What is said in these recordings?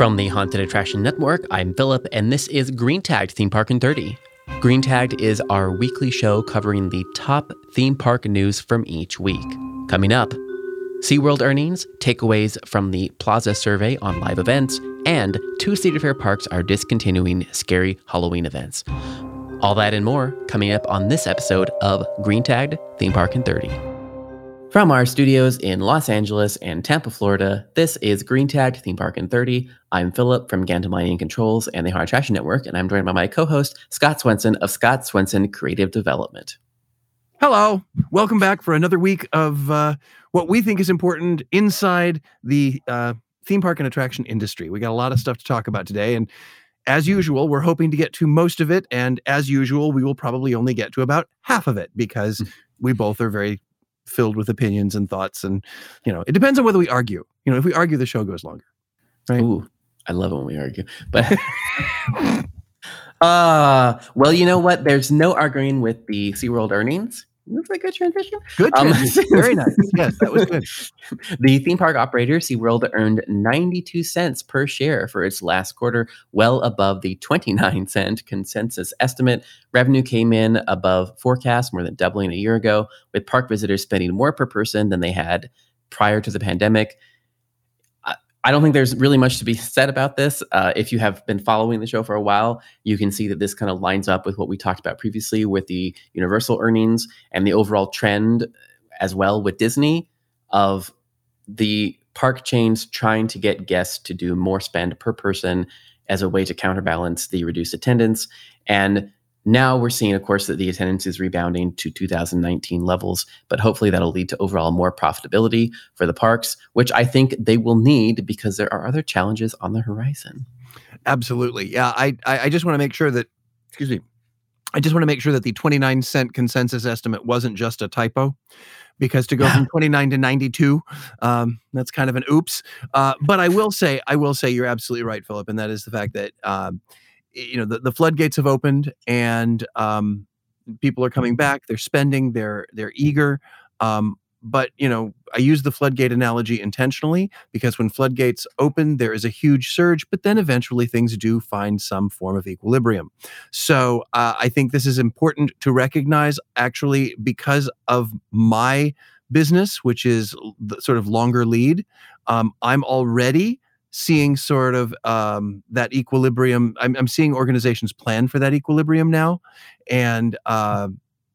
From the Haunted Attraction Network, I'm Philip, and this is Green Tagged Theme Park in 30. Green Tagged is our weekly show covering the top theme park news from each week. Coming up, SeaWorld earnings, takeaways from the PLASA survey on live events, and two Cedar Fair parks are discontinuing scary Halloween events. All that and more coming up on this episode of Green Tagged Theme Park in 30. From our studios in Los Angeles and Tampa, Florida, this is Green Tagged Theme Park in 30. I'm Philip from Gantom Lighting Controls and the Haunted Attraction Network, and I'm joined by my co-host Scott Swenson of Scott Swenson Creative Development. Hello, welcome back for another week of uh, what we think is important inside the uh, theme park and attraction industry. We got a lot of stuff to talk about today, and as usual, we're hoping to get to most of it. And as usual, we will probably only get to about half of it because hmm. we both are very filled with opinions and thoughts. And, you know, it depends on whether we argue. You know, if we argue, the show goes longer. Right. Ooh, I love it when we argue. But, uh, well, you know what? There's no arguing with the SeaWorld earnings. That's a good transition. Good um, transition. Um, Very nice. Yes, that was good. the theme park operator, SeaWorld, earned 92 cents per share for its last quarter, well above the 29 cent consensus estimate. Revenue came in above forecast, more than doubling a year ago, with park visitors spending more per person than they had prior to the pandemic. I don't think there's really much to be said about this. Uh, if you have been following the show for a while, you can see that this kind of lines up with what we talked about previously with the Universal earnings and the overall trend as well with Disney of the park chains trying to get guests to do more spend per person as a way to counterbalance the reduced attendance. And now we're seeing, of course, that the attendance is rebounding to 2019 levels, but hopefully that'll lead to overall more profitability for the parks, which I think they will need because there are other challenges on the horizon. Absolutely. Yeah. I, I just want to make sure that, excuse me, I just want to make sure that the 29 cent consensus estimate wasn't just a typo because to go from 29 to 92 um, that's kind of an oops uh, but i will say i will say you're absolutely right philip and that is the fact that um, you know the, the floodgates have opened and um, people are coming back they're spending they're they're eager um, but you know i use the floodgate analogy intentionally because when floodgates open there is a huge surge but then eventually things do find some form of equilibrium. So uh, i think this is important to recognize actually because of my business which is the sort of longer lead um, i'm already seeing sort of um, that equilibrium. I'm, I'm, seeing organizations plan for that equilibrium now, and uh,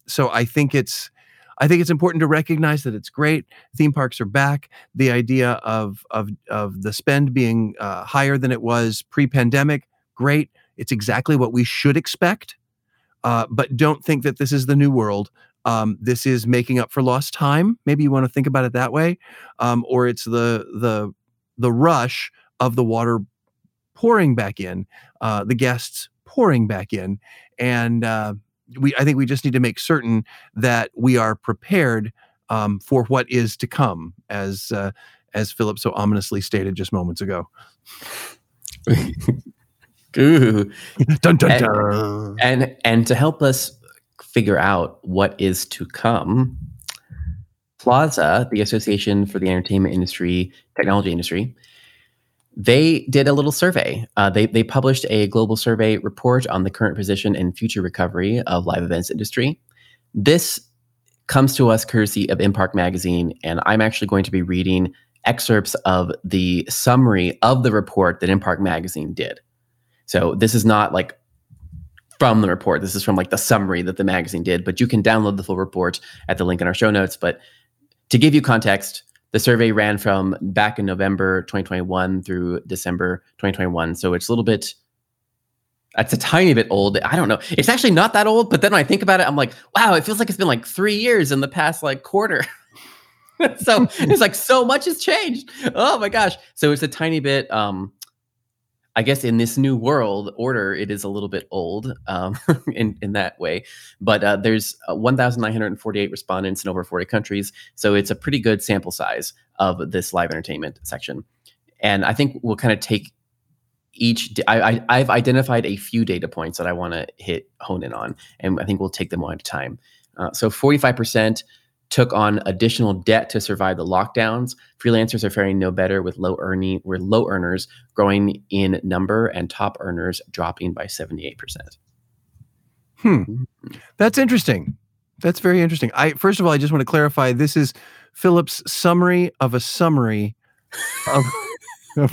so I think it's I think it's important to recognize that it's great. Theme parks are back. The idea of of of the spend being uh, higher than it was pre-pandemic, great. It's exactly what we should expect. Uh, but don't think that this is the new world. Um, this is making up for lost time. Maybe you want to think about it that way, um, or it's the the the rush of the water pouring back in, uh, the guests pouring back in, and uh, we I think we just need to make certain that we are prepared um, for what is to come, as uh, as Philip so ominously stated just moments ago. Ooh. dun, dun, dun. And, and and to help us figure out what is to come, PLASA, the Association for the Entertainment Industry, Technology Industry, they did a little survey. Uh, they they published a global survey report on the current position and future recovery of live events industry. This comes to us courtesy of InPark Magazine, and I'm actually going to be reading excerpts of the summary of the report that InPark Magazine did. So this is not like from the report. This is from like the summary that the magazine did, but you can download the full report at the link in our show notes. But to give you context, the survey ran from back in November 2021 through December 2021. So it's a little bit, it's a tiny bit old. I don't know. It's actually not that old, but then when I think about it, I'm like, wow, it feels like it's been like three years in the past like quarter. so it's like so much has changed. Oh my gosh. So it's a tiny bit um I guess in this new world order, it is a little bit old um, in in that way. But uh, there's uh, 1,948 respondents in over 40 countries, so it's a pretty good sample size of this live entertainment section. And I think we'll kind of take each. I, I have identified a few data points that I want to hit hone in on, and I think we'll take them one at a time. Uh, so 45 percent took on additional debt to survive the lockdowns. Freelancers are faring no better with low earning, with low earners growing in number and top earners dropping by 78%. Hmm. That's interesting. That's very interesting. I first of all, I just want to clarify this is Philip's summary of a summary of I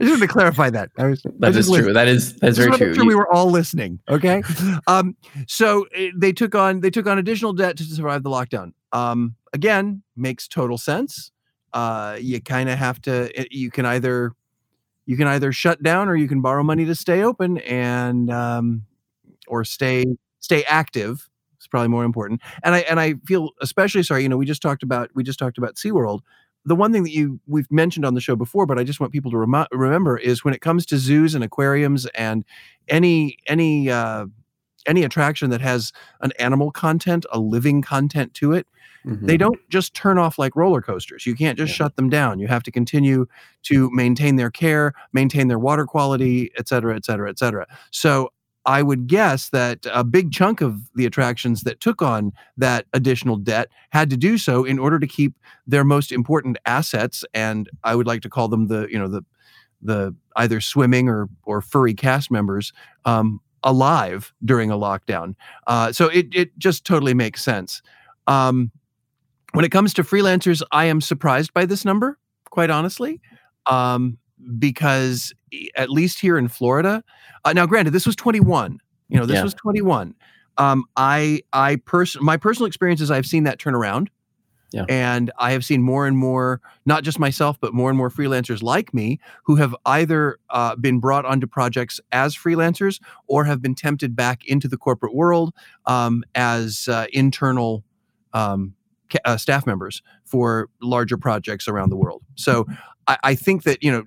just want to clarify that. I was, that is true. That is that's very true. Sure we were all listening. Okay. um, so eh, they took on they took on additional debt to survive the lockdown. Um, again, makes total sense. Uh, you kind of have to. Eh, you can either you can either shut down or you can borrow money to stay open and um, or stay stay active. It's probably more important. And I and I feel especially sorry. You know, we just talked about we just talked about SeaWorld the one thing that you we've mentioned on the show before, but I just want people to rem- remember is when it comes to zoos and aquariums and any any uh, any attraction that has an animal content, a living content to it, mm-hmm. they don't just turn off like roller coasters. You can't just yeah. shut them down. You have to continue to maintain their care, maintain their water quality, et cetera, et cetera, et cetera. So I would guess that a big chunk of the attractions that took on that additional debt had to do so in order to keep their most important assets, and I would like to call them the you know the the either swimming or or furry cast members um, alive during a lockdown. Uh, so it it just totally makes sense. Um, when it comes to freelancers, I am surprised by this number, quite honestly, um, because at least here in Florida, uh, now, granted, this was 21. You know, this yeah. was 21. Um, I, I person, my personal experience is I've seen that turn around. Yeah. And I have seen more and more, not just myself, but more and more freelancers like me who have either uh, been brought onto projects as freelancers or have been tempted back into the corporate world um, as uh, internal um, uh, staff members for larger projects around the world. So I, I think that, you know,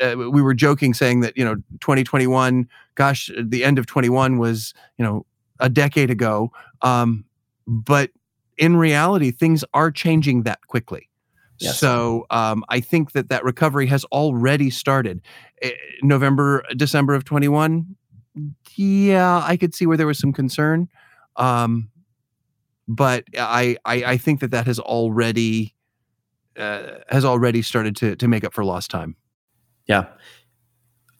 uh, we were joking saying that you know 2021 gosh the end of 21 was you know a decade ago um, but in reality things are changing that quickly yes. so um, i think that that recovery has already started uh, november december of 21 yeah i could see where there was some concern um, but I, I, I think that that has already uh, has already started to to make up for lost time yeah.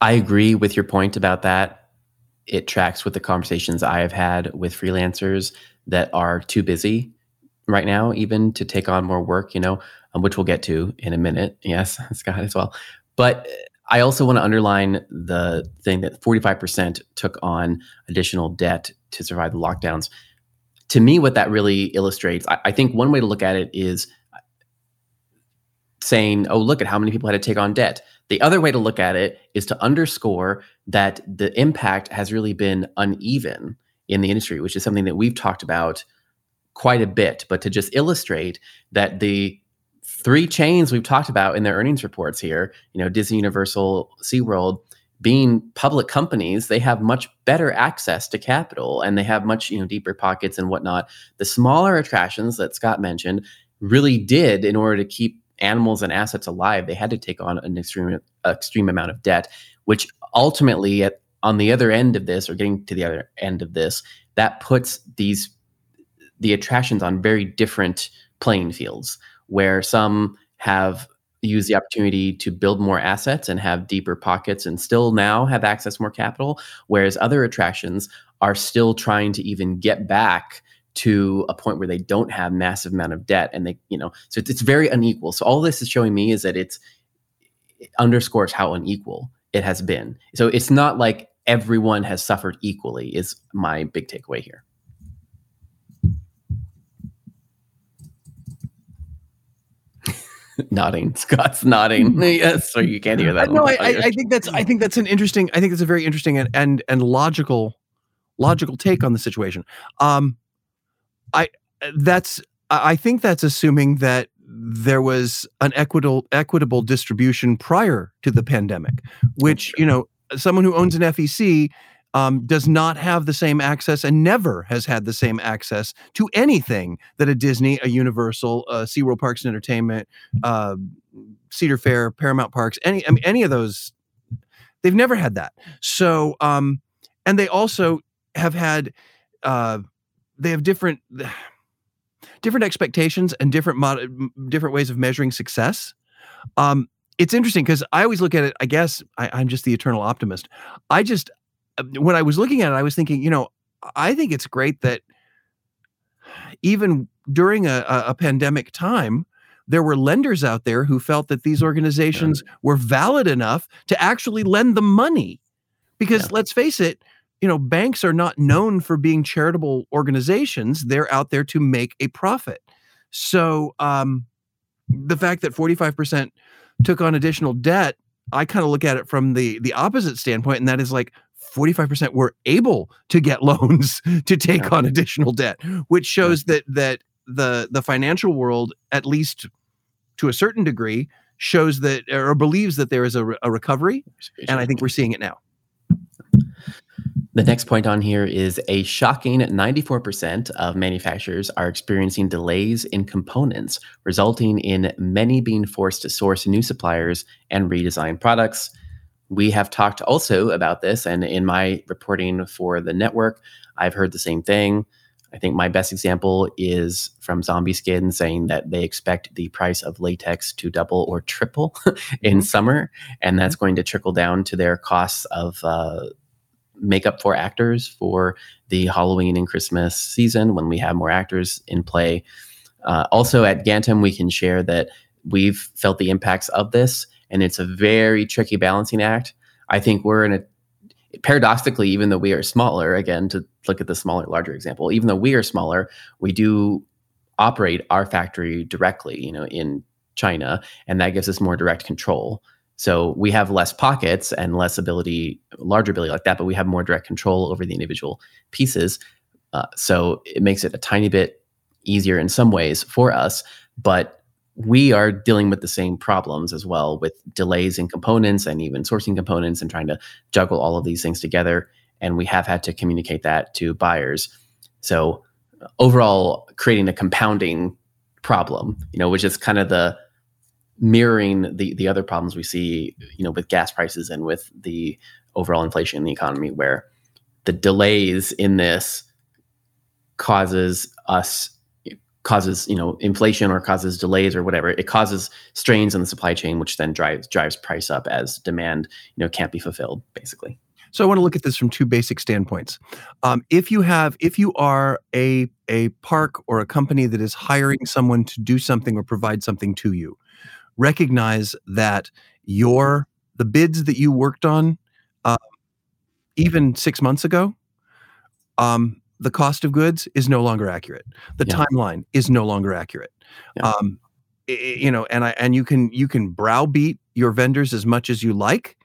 I agree with your point about that. It tracks with the conversations I have had with freelancers that are too busy right now, even to take on more work, you know, um, which we'll get to in a minute. Yes, Scott as well. But I also want to underline the thing that 45% took on additional debt to survive the lockdowns. To me, what that really illustrates, I, I think one way to look at it is saying, oh, look at how many people had to take on debt. The other way to look at it is to underscore that the impact has really been uneven in the industry, which is something that we've talked about quite a bit. But to just illustrate that the three chains we've talked about in their earnings reports here, you know, Disney, Universal, SeaWorld, being public companies, they have much better access to capital and they have much, you know, deeper pockets and whatnot. The smaller attractions that Scott mentioned really did in order to keep animals and assets alive, they had to take on an extreme extreme amount of debt, which ultimately at on the other end of this or getting to the other end of this, that puts these the attractions on very different playing fields where some have used the opportunity to build more assets and have deeper pockets and still now have access more capital whereas other attractions are still trying to even get back to a point where they don't have massive amount of debt and they you know so it's, it's very unequal. So all this is showing me is that it's it underscores how unequal it has been. So it's not like everyone has suffered equally is my big takeaway here nodding. Scott's nodding. Yes so you can't hear that no I, I, think that's i think that's an interesting i think it's a very interesting and and, and logical logical take on the situation. Um I that's I think that's assuming that there was an equitable equitable distribution prior to the pandemic, which you know someone who owns an FEC um, does not have the same access and never has had the same access to anything that a Disney, a Universal, uh, SeaWorld Parks and Entertainment, uh, Cedar Fair, Paramount Parks, any I mean, any of those, they've never had that. So, um, and they also have had uh, they have different different expectations and different mod- different ways of measuring success. Um, it's interesting because I always look at it. I guess I, I'm just the eternal optimist. I just when I was looking at it, I was thinking, you know, I think it's great that even during a, a pandemic time, there were lenders out there who felt that these organizations yeah. were valid enough to actually lend them money. Because yeah. let's face it, you know, banks are not known for being charitable organizations. They're out there to make a profit. So um, the fact that 45% took on additional debt, I kind of look at it from the the opposite standpoint, and that is like 45% were able to get loans to take yeah. on additional debt, which shows yeah. that that the the financial world, at least to a certain degree, shows that or believes that there is a, a recovery, and I think we're seeing it now. The next point on here is a shocking 94% of manufacturers are experiencing delays in components, resulting in many being forced to source new suppliers and redesign products. We have talked also about this, and in my reporting for the network, I've heard the same thing. I think my best example is from Zombie Skin saying that they expect the price of latex to double or triple in mm-hmm. summer, and that's mm-hmm. going to trickle down to their costs of uh, makeup for actors for the Halloween and Christmas season when we have more actors in play. Uh, also, at Gantom, we can share that we've felt the impacts of this, and it's a very tricky balancing act. I think we're in a paradoxically, even though we are smaller, again, to look at the smaller, larger example, even though we are smaller, we do operate our factory directly, you know, in China, and that gives us more direct control. So we have less pockets and less ability, larger ability like that, but we have more direct control over the individual pieces. Uh, so it makes it a tiny bit easier in some ways for us, but we are dealing with the same problems as well with delays in components and even sourcing components and trying to juggle all of these things together. And we have had to communicate that to buyers. So overall, creating a compounding problem, you know, which is kind of the mirroring the the other problems we see, you know, with gas prices and with the overall inflation in the economy, where the delays in this causes us causes you know inflation or causes delays or whatever it causes strains in the supply chain which then drives drives price up as demand you know can't be fulfilled basically. So i want to look at this from two basic standpoints. Um, if you have if you are a a park or a company that is hiring someone to do something or provide something to you recognize that your the bids that you worked on uh, even six months ago um, the cost of goods is no longer accurate. The yeah. timeline is no longer accurate. Yeah. Um, you know, and I and you can you can browbeat your vendors as much as you like,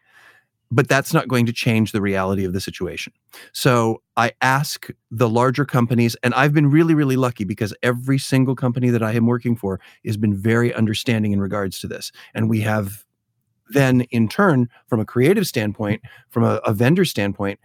but that's not going to change the reality of the situation. So I ask the larger companies, and I've been really, really lucky because every single company that I am working for has been very understanding in regards to this. And we have then, in turn, from a creative standpoint, from a, a vendor standpoint,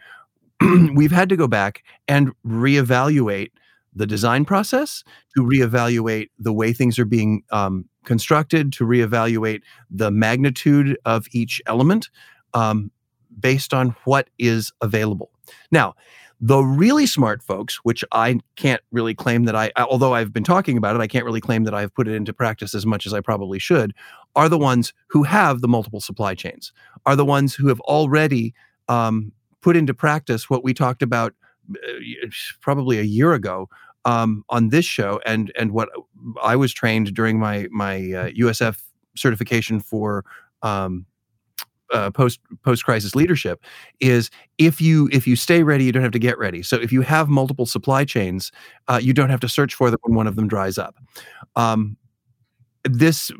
we've had to go back and reevaluate the design process, to reevaluate the way things are being um, constructed, to reevaluate the magnitude of each element um, based on what is available. Now, the really smart folks, which I can't really claim that I, although I've been talking about it, I can't really claim that I've put it into practice as much as I probably should, are the ones who have the multiple supply chains, are the ones who have already um, put into practice what we talked about uh, probably a year ago um, on this show, and and what I was trained during my my uh, USF certification for um, uh, post post crisis leadership is if you if you stay ready, you don't have to get ready. So if you have multiple supply chains, uh, you don't have to search for them when one of them dries up. Um, this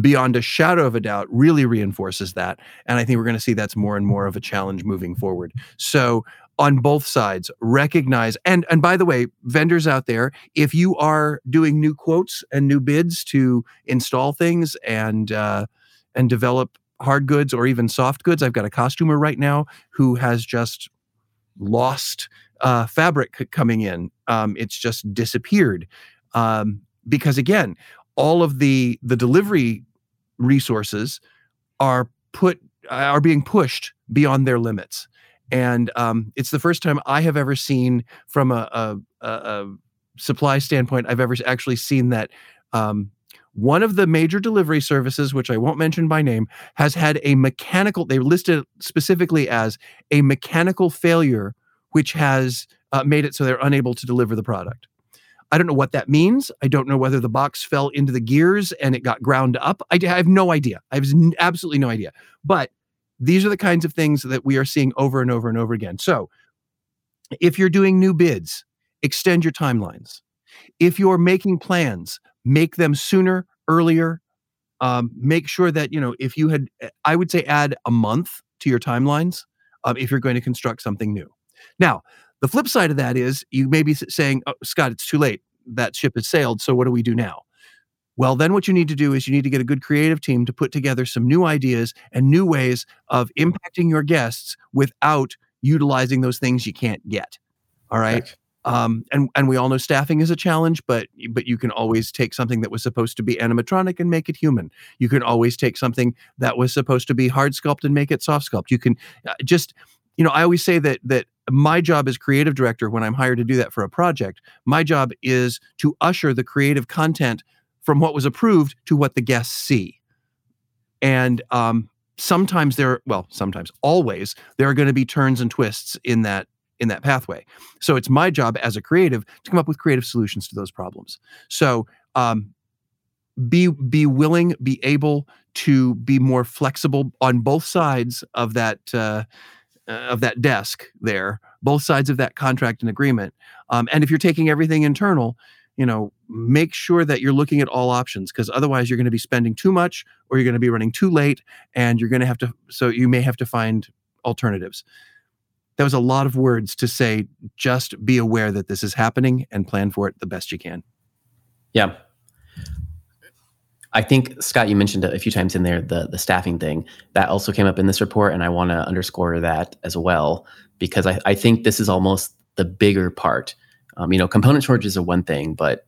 beyond a shadow of a doubt really reinforces that and i think we're going to see that's more and more of a challenge moving forward. So on both sides recognize and and by the way vendors out there if you are doing new quotes and new bids to install things and uh, and develop hard goods or even soft goods i've got a costumer right now who has just lost uh, fabric coming in. Um, it's just disappeared. Um, because again all of the the delivery resources are put are being pushed beyond their limits and um, it's the first time i have ever seen from a, a, a supply standpoint I've ever actually seen that um, one of the major delivery services, which I won't mention by name, has had a mechanical, they listed specifically as a mechanical failure, which has uh, made it so they're unable to deliver the product. I don't know what that means. I don't know whether the box fell into the gears and it got ground up. I, I have no idea. I have absolutely no idea. But these are the kinds of things that we are seeing over and over and over again. So if you're doing new bids, extend your timelines. If you're making plans, make them sooner, earlier. Um, make sure that, you know, if you had, eh, I would say add a month to your timelines um, if you're going to construct something new. Now, the flip side of that is you may be saying, oh, Scott, it's too late. That ship has sailed. So what do we do now? Well, then what you need to do is you need to get a good creative team to put together some new ideas and new ways of impacting your guests without utilizing those things you can't get. All right. Um, and and we all know staffing is a challenge, but but you can always take something that was supposed to be animatronic and make it human. You can always take something that was supposed to be hard sculpt and make it soft sculpt. You can uh, just you know I always say that that my job as creative director when I'm hired to do that for a project, my job is to usher the creative content from what was approved to what the guests see. And um, sometimes there, well, sometimes always there are going to be turns and twists in that in that pathway. So it's my job as a creative to come up with creative solutions to those problems. So um, be be willing, be able to be more flexible on both sides of that uh, of that desk there, both sides of that contract and agreement. Um, and if you're taking everything internal, you know, make sure that you're looking at all options because otherwise you're going to be spending too much or you're going to be running too late and you're going to have to so you may have to find alternatives. That was a lot of words to say just be aware that this is happening and plan for it the best you can. Yeah i think scott you mentioned a few times in there the the staffing thing that also came up in this report and i want to underscore that as well because I, I think this is almost the bigger part um, you know component shortages are one thing but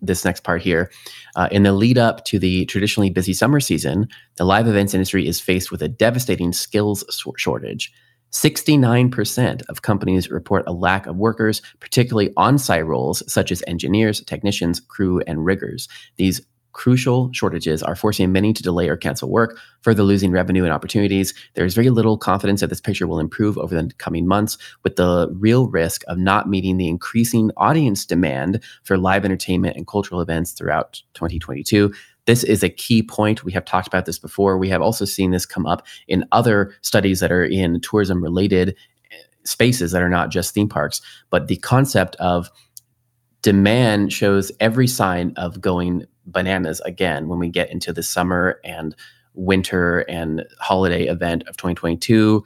this next part here. Uh, in the lead up to the traditionally busy summer season, the live events industry is faced with a devastating skills shortage. 69% of companies report a lack of workers, particularly on site roles such as engineers, technicians, crew, and riggers. These crucial shortages are forcing many to delay or cancel work, further losing revenue and opportunities. There is very little confidence that this picture will improve over the coming months, with the real risk of not meeting the increasing audience demand for live entertainment and cultural events throughout 2022. This is a key point. We have talked about this before. We have also seen this come up in other studies that are in tourism related eh, spaces that are not just theme parks. But the concept of demand shows every sign of going bananas again when we get into the summer and winter and holiday event of 2022.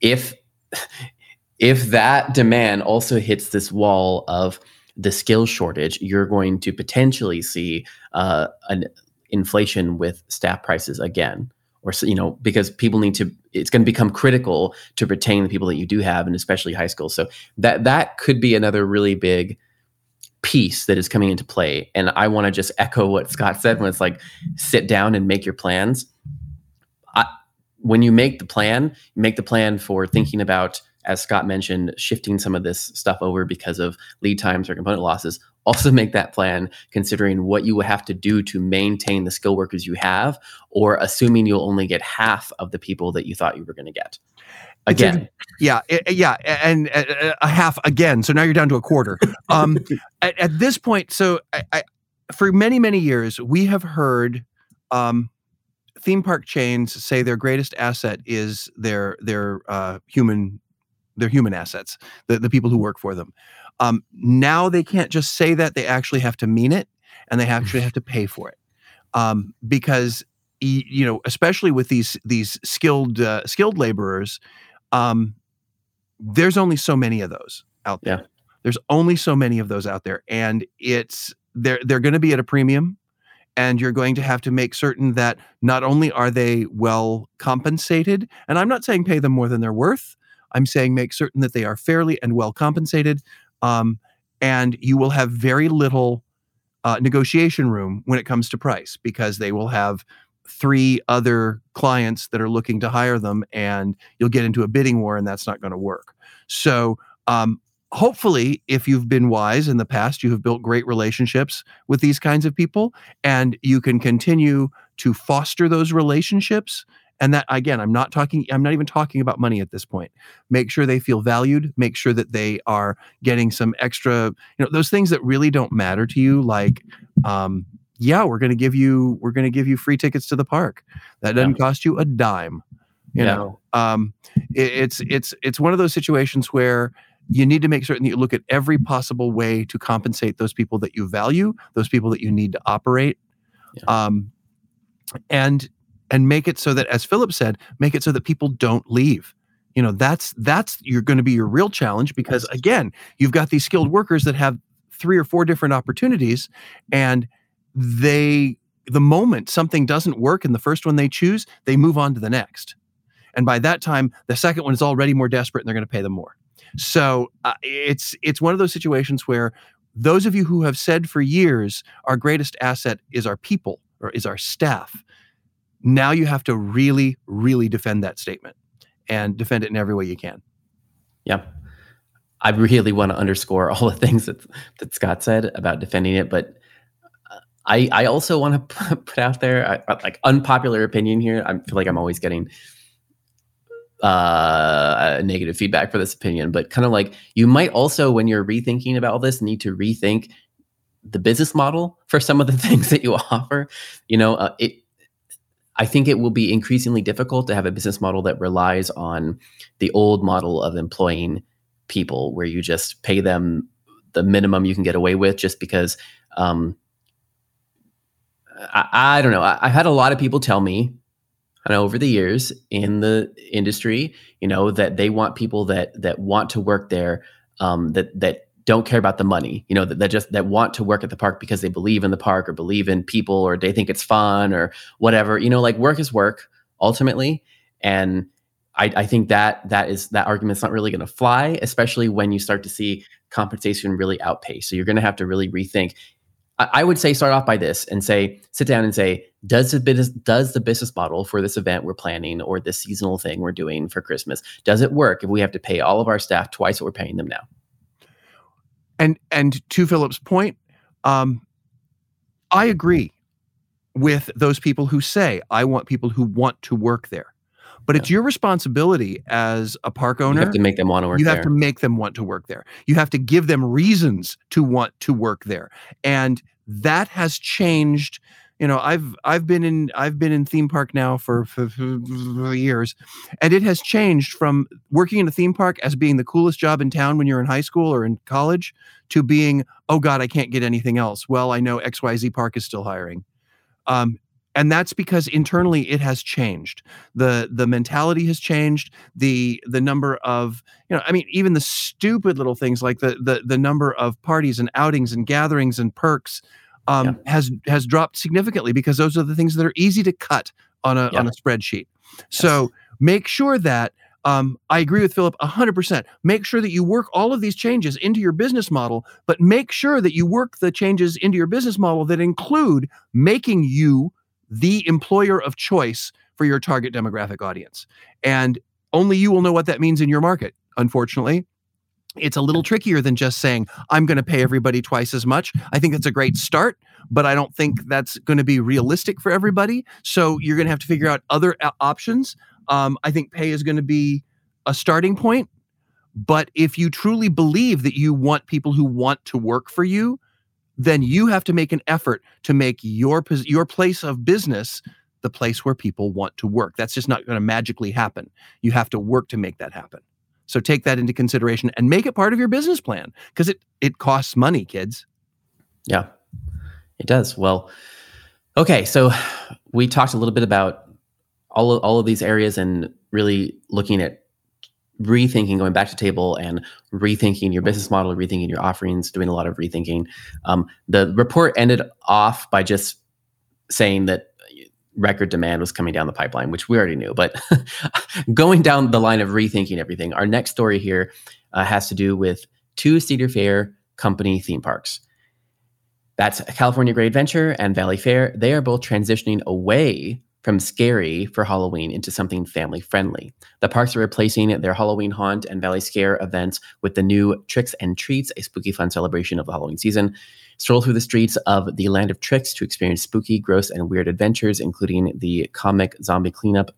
If if that demand also hits this wall of the skill shortage, you're going to potentially see uh, an inflation with staff prices again or you know because people need to it's going to become critical to retain the people that you do have and especially high school so that that could be another really big piece that is coming into play and i want to just echo what scott said when it's like sit down and make your plans I, when you make the plan make the plan for thinking about as Scott mentioned, shifting some of this stuff over because of lead times or component losses. Also, make that plan considering what you will have to do to maintain the skill workers you have, or assuming you'll only get half of the people that you thought you were going to get. Again, yeah, yeah, and a half again. So now you're down to a quarter. Um, at, at, this point, so I, I, for many many years, we have heard um, theme park chains say their greatest asset is their their uh, human their human assets, the, the people who work for them. Um, now they can't just say that; they actually have to mean it, and they actually have to pay for it, um, because you know, especially with these these skilled uh, skilled laborers, um, there's only so many of those out there. Yeah. There's only so many of those out there, and it's they're they're going to be at a premium and you're going to have to make certain that not only are they well compensated and i'm not saying pay them more than they're worth I'm saying make certain that they are fairly and well compensated. Um, and you will have very little uh, negotiation room when it comes to price because they will have three other clients that are looking to hire them and you'll get into a bidding war and that's not going to work. So, um, hopefully, if you've been wise in the past, you have built great relationships with these kinds of people, and you can continue to foster those relationships. And that, again, I'm not talking, I'm not even talking about money at this point. Make sure they feel valued, make sure that they are getting some extra, you know, those things that really don't matter to you, like, um, yeah, we're going to give you, we're going to give you free tickets to the park. That doesn't yeah. cost you a dime. You yeah. know, um, it, it's, it's, it's one of those situations where, you need to make certain that you look at every possible way to compensate those people that you value, those people that you need to operate, yeah. um, and and make it so that, as Philip said, make it so that people don't leave. You know, that's that's you're going to be your real challenge because again, you've got these skilled workers that have three or four different opportunities, and they the moment something doesn't work in the first one they choose, they move on to the next. And by that time, the second one is already more desperate and they're going to pay them more. So uh, it's it's one of those situations where those of you who have said for years our greatest asset is our people or is our staff. Now you have to really, really defend that statement and defend it in every way you can. Yeah. I really want to underscore all the things that, that Scott said about defending it, but I, I also want to put out there like unpopular opinion here. I feel like I'm always getting uh, negative feedback for this opinion, but kind of like you might also, when you're rethinking about all this, need to rethink the business model for some of the things that you offer. You know, uh, it. I think it will be increasingly difficult to have a business model that relies on the old model of employing people, where you just pay them the minimum you can get away with, just because. Um, I, I don't know. I, I've had a lot of people tell me and over the years in the industry, you know, that they want people that that want to work there, um, that that don't care about the money, you know, that, that just that want to work at the park because they believe in the park or believe in people or they think it's fun or whatever. You know, like work is work ultimately, and I, I think that that is that argument's not really going to fly, especially when you start to see compensation really outpace. So you're going to have to really rethink I would say start off by this and say, sit down and say, does the business does the business model for this event we're planning or this seasonal thing we're doing for Christmas does it work if we have to pay all of our staff twice what we're paying them now? And and to Philip's point, um, I agree with those people who say I want people who want to work there. But it's your responsibility as a park owner. You have to make them want to work You have there. to make them want to work there. You have to give them reasons to want to work there. And that has changed you know i've i've been in i've been in theme park now for, for, for, years and it has changed from working in a theme park as being the coolest job in town when you're in high school or in college to being oh god i can't get anything else well i know xyz park is still hiring um, and that's because internally it has changed the the mentality has changed the the number of you know i mean even the stupid little things like the the, the number of parties and outings and gatherings and perks um, yeah. has has dropped significantly because those are the things that are easy to cut on a yeah. on a spreadsheet so make sure that um, I agree with Philip 100%. Make sure that you work all of these changes into your business model, but make sure that you work the changes into your business model that include making you the employer of choice for your target demographic audience. And only you will know what that means in your market, unfortunately. It's a little trickier than just saying, I'm going to pay everybody twice as much. I think that's a great start, but I don't think that's going to be realistic for everybody. So you're going to have to figure out other options. Um, I think pay is going to be a starting point. But if you truly believe that you want people who want to work for you, then you have to make an effort to make your your place of business the place where people want to work. That's just not going to magically happen. You have to work to make that happen. So take that into consideration and make it part of your business plan because it it costs money, kids. Yeah. It does. Well, okay, so we talked a little bit about all of, all of these areas and really looking at rethinking, going back to table and rethinking your business model, rethinking your offerings, doing a lot of rethinking. Um, the report ended off by just saying that record demand was coming down the pipeline, which we already knew. But going down the line of rethinking everything, our next story here uh, has to do with two Cedar Fair company theme parks. That's California Great Adventure and Valleyfair. They are both transitioning away from scary for Halloween into something family friendly. The parks are replacing their Halloween Haunt and Valley Scare events with the new Tricks and Treats, a spooky fun celebration of the Halloween season. Stroll through the streets of the land of tricks to experience spooky, gross, and weird adventures, including the comic zombie cleanup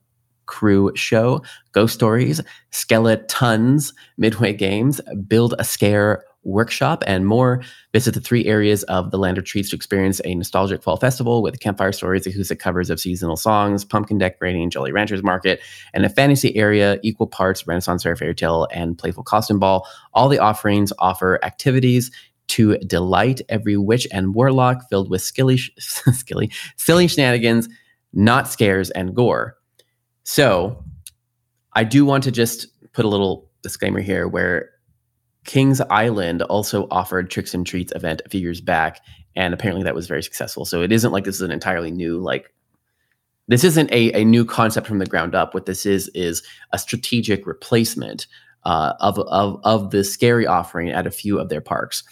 crew show, ghost stories, skeletons, midway games, build a scare workshop, and more. Visit the three areas of the Land of Treats to experience a nostalgic fall festival with campfire stories, acoustic covers of seasonal songs, pumpkin decorating, Jolly Ranchers Market, and a fantasy area, equal parts Renaissance Fair Fairy Tale and Playful Costume Ball. All the offerings offer activities to delight every witch and warlock filled with skilly, skilly, silly shenanigans, not scares and gore. So I do want to just put a little disclaimer here where Kings Island also offered Tricks and Treats event a few years back, and apparently that was very successful. So it isn't like this is an entirely new like this isn't a, a new concept from the ground up. What this is is a strategic replacement uh, of, of of the scary offering at a few of their parks.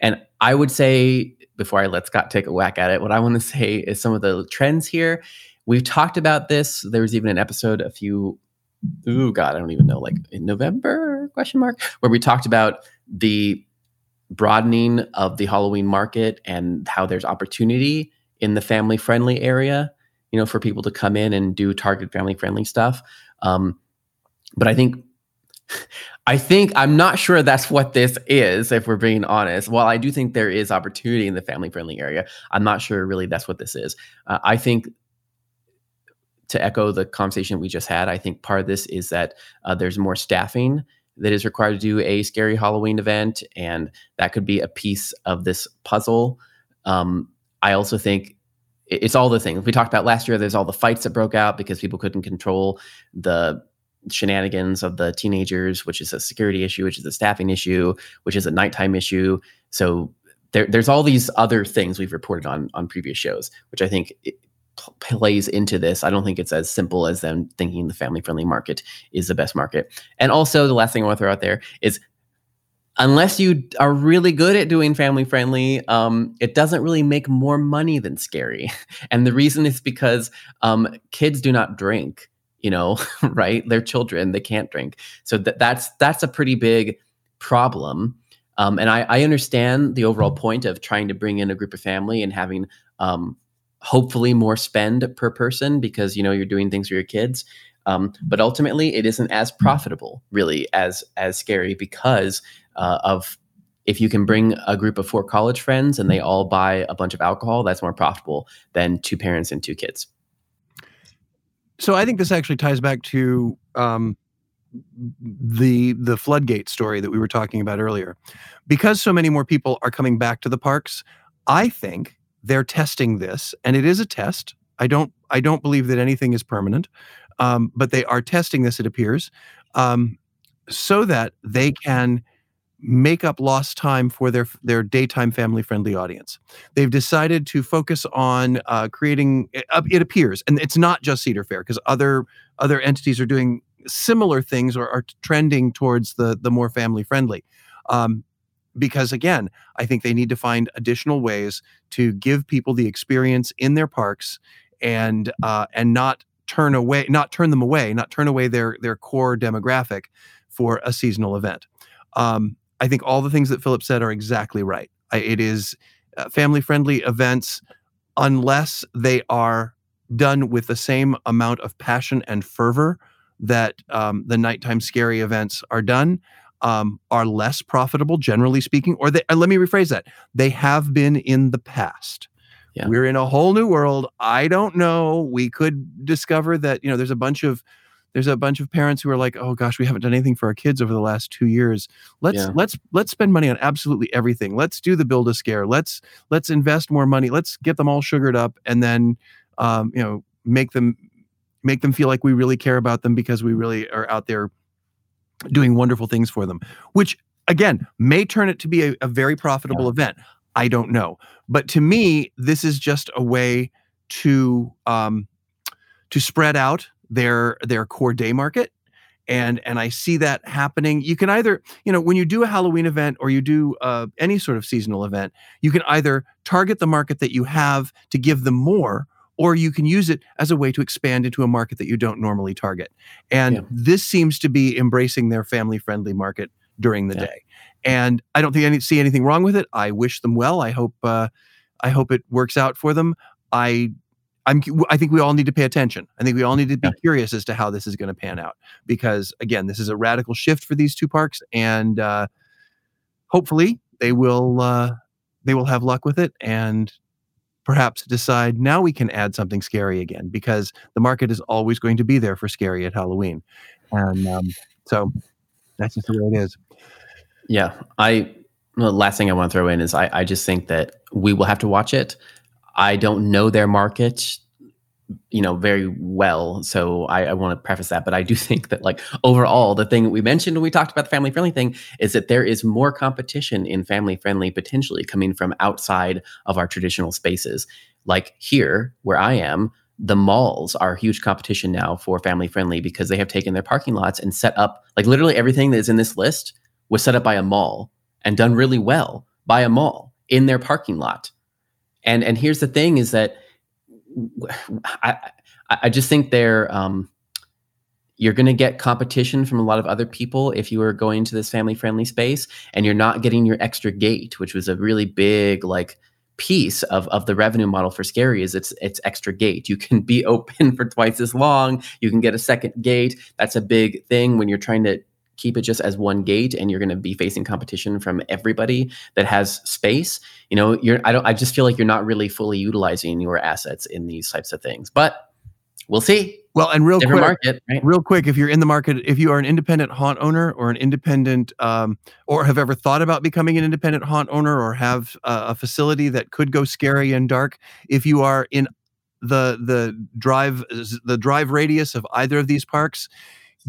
And I would say before I let Scott take a whack at it, what I want to say is some of the trends here. We've talked about this. There was even an episode a few oh god i don't even know like in november question mark where we talked about the broadening of the halloween market and how there's opportunity in the family friendly area you know for people to come in and do target family friendly stuff. Um, but i think i think i'm not sure that's what this is if we're being honest. While i do think there is opportunity in the family friendly area i'm not sure really that's what this is. Uh, i think to echo the conversation we just had, I think part of this is that uh, there's more staffing that is required to do a scary Halloween event, and that could be a piece of this puzzle. Um, I also think it's all the things we talked about last year. There's all the fights that broke out because people couldn't control the shenanigans of the teenagers, which is a security issue, which is a staffing issue, which is a nighttime issue. So there, there's all these other things we've reported on on previous shows, which I think plays into this. I don't think it's as simple as them thinking the family friendly market is the best market. And also, the last thing I want to throw out there is unless you are really good at doing family friendly, um, it doesn't really make more money than scary. And the reason is because um, kids do not drink. You know, right? They're children; they can't drink. So th- that's that's a pretty big problem. Um, and I, I, understand the overall point of trying to bring in a group of family and having um, hopefully more spend per person because you know you're doing things for your kids. Um, but ultimately it isn't as profitable really as as scary because uh, of if you can bring a group of four college friends and they all buy a bunch of alcohol that's more profitable than two parents and two kids. So i think this actually ties back to um, the the floodgate story that we were talking about earlier. Because so many more people are coming back to the parks i think they're testing this, and it is a test. I don't I don't believe that anything is permanent, um, but they are testing this. It appears um, so that they can make up lost time for their their daytime family friendly audience. They've decided to focus on uh, creating. It, it, appears, and it's not just Cedar Fair because other other entities are doing similar things or are trending towards the the more family friendly. Um, because again, I think they need to find additional ways to give people the experience in their parks and uh, and not turn away, not turn them away, not turn away their their core demographic for a seasonal event. Um, I think all the things that Philip said are exactly right. I, it is uh, family friendly events unless they are done with the same amount of passion and fervor that um, the nighttime scary events are done um, are less profitable, generally speaking, or they, let me rephrase that. They have been in the past. Yeah. We're in a whole new world. I don't know. We could discover that, you know, there's a bunch of there's a bunch of parents who are like, "Oh gosh, we haven't done anything for our kids over the last 2 years. Let's yeah. let's let's spend money on absolutely everything. Let's do the build a scare. Let's let's invest more money. Let's get them all sugared up and then um, you know, make them make them feel like we really care about them because we really are out there doing wonderful things for them, which again may turn it to be a, a very profitable yeah. event. I don't know, but to me, this is just a way to um, to spread out their their core day market and and I see that happening. You can either, you know, when you do a Halloween event or you do uh, any sort of seasonal event, you can either target the market that you have to give them more, or you can use it as a way to expand into a market that you don't normally target. And yeah. this seems to be embracing their family friendly market during the yeah. day. And I don't think I see anything wrong with it. I wish them well. I hope uh, I hope it works out for them. I I'm I think we all need to pay attention. I think we all need to be yeah. curious as to how this is going to pan out because again, this is a radical shift for these two parks, and uh, hopefully they will uh, they will have luck with it and perhaps decide now we can add something scary again because the market is always going to be there for scary at Halloween, and um, so that's just the way it is. Yeah, I. the last thing I want to throw in is I, I just think that we will have to watch it. I don't know their market you know very well. So I, I, want to preface that but i do think that like overall the thing we mentioned when we talked about the family friendly thing is that there is more competition in family friendly potentially coming from outside of our traditional spaces. Like here where i am the malls are huge competition now for family friendly because they have taken their parking lots and set up like literally everything that is in this list was set up by a mall and done really well by a mall in their parking lot. And and here's the thing is that I I just think they're um, you're going to get competition from a lot of other people if you are going to this family friendly space and you're not getting your extra gate which was a really big like piece of, of the revenue model for scary is it's it's extra gate. You can be open for twice as long. You can get a second gate. That's a big thing when you're trying to keep it just as one gate and you're going to be facing competition from everybody that has space you know you're i don't i just feel like you're not really fully utilizing your assets in these types of things but we'll see well and real Different quick market, right? real quick if you're in the market if you are an independent haunt owner or an independent um, or have ever thought about becoming an independent haunt owner or have a, a facility that could go scary and dark if you are in the the drive the drive radius of either of these parks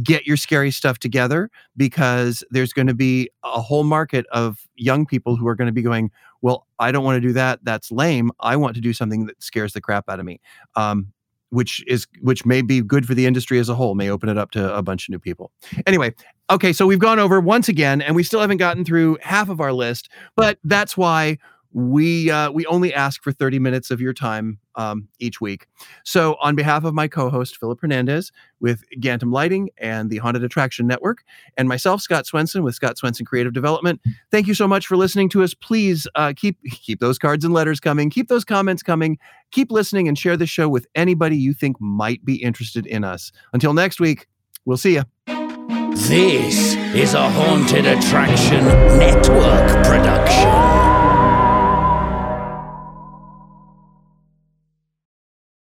get your scary stuff together because there's going to be a whole market of young people who are going to be going, well, I don't want to do that. That's lame. I want to do something that scares the crap out of me. Um, which is which may be good for the industry as a whole may open it up to a bunch of new people anyway okay so we've gone over once again and we still haven't gotten through half of our list but that's why we uh, we only ask for 30 minutes of your time um, each week. So, on behalf of my co-host Philip Hernandez with Gantom Lighting and the Haunted Attraction Network, and myself Scott Swenson with Scott Swenson Creative Development, thank you so much for listening to us. Please uh, keep keep those cards and letters coming, keep those comments coming, keep listening, and share the show with anybody you think might be interested in us. Until next week, we'll see you. This is a Haunted Attraction Network production.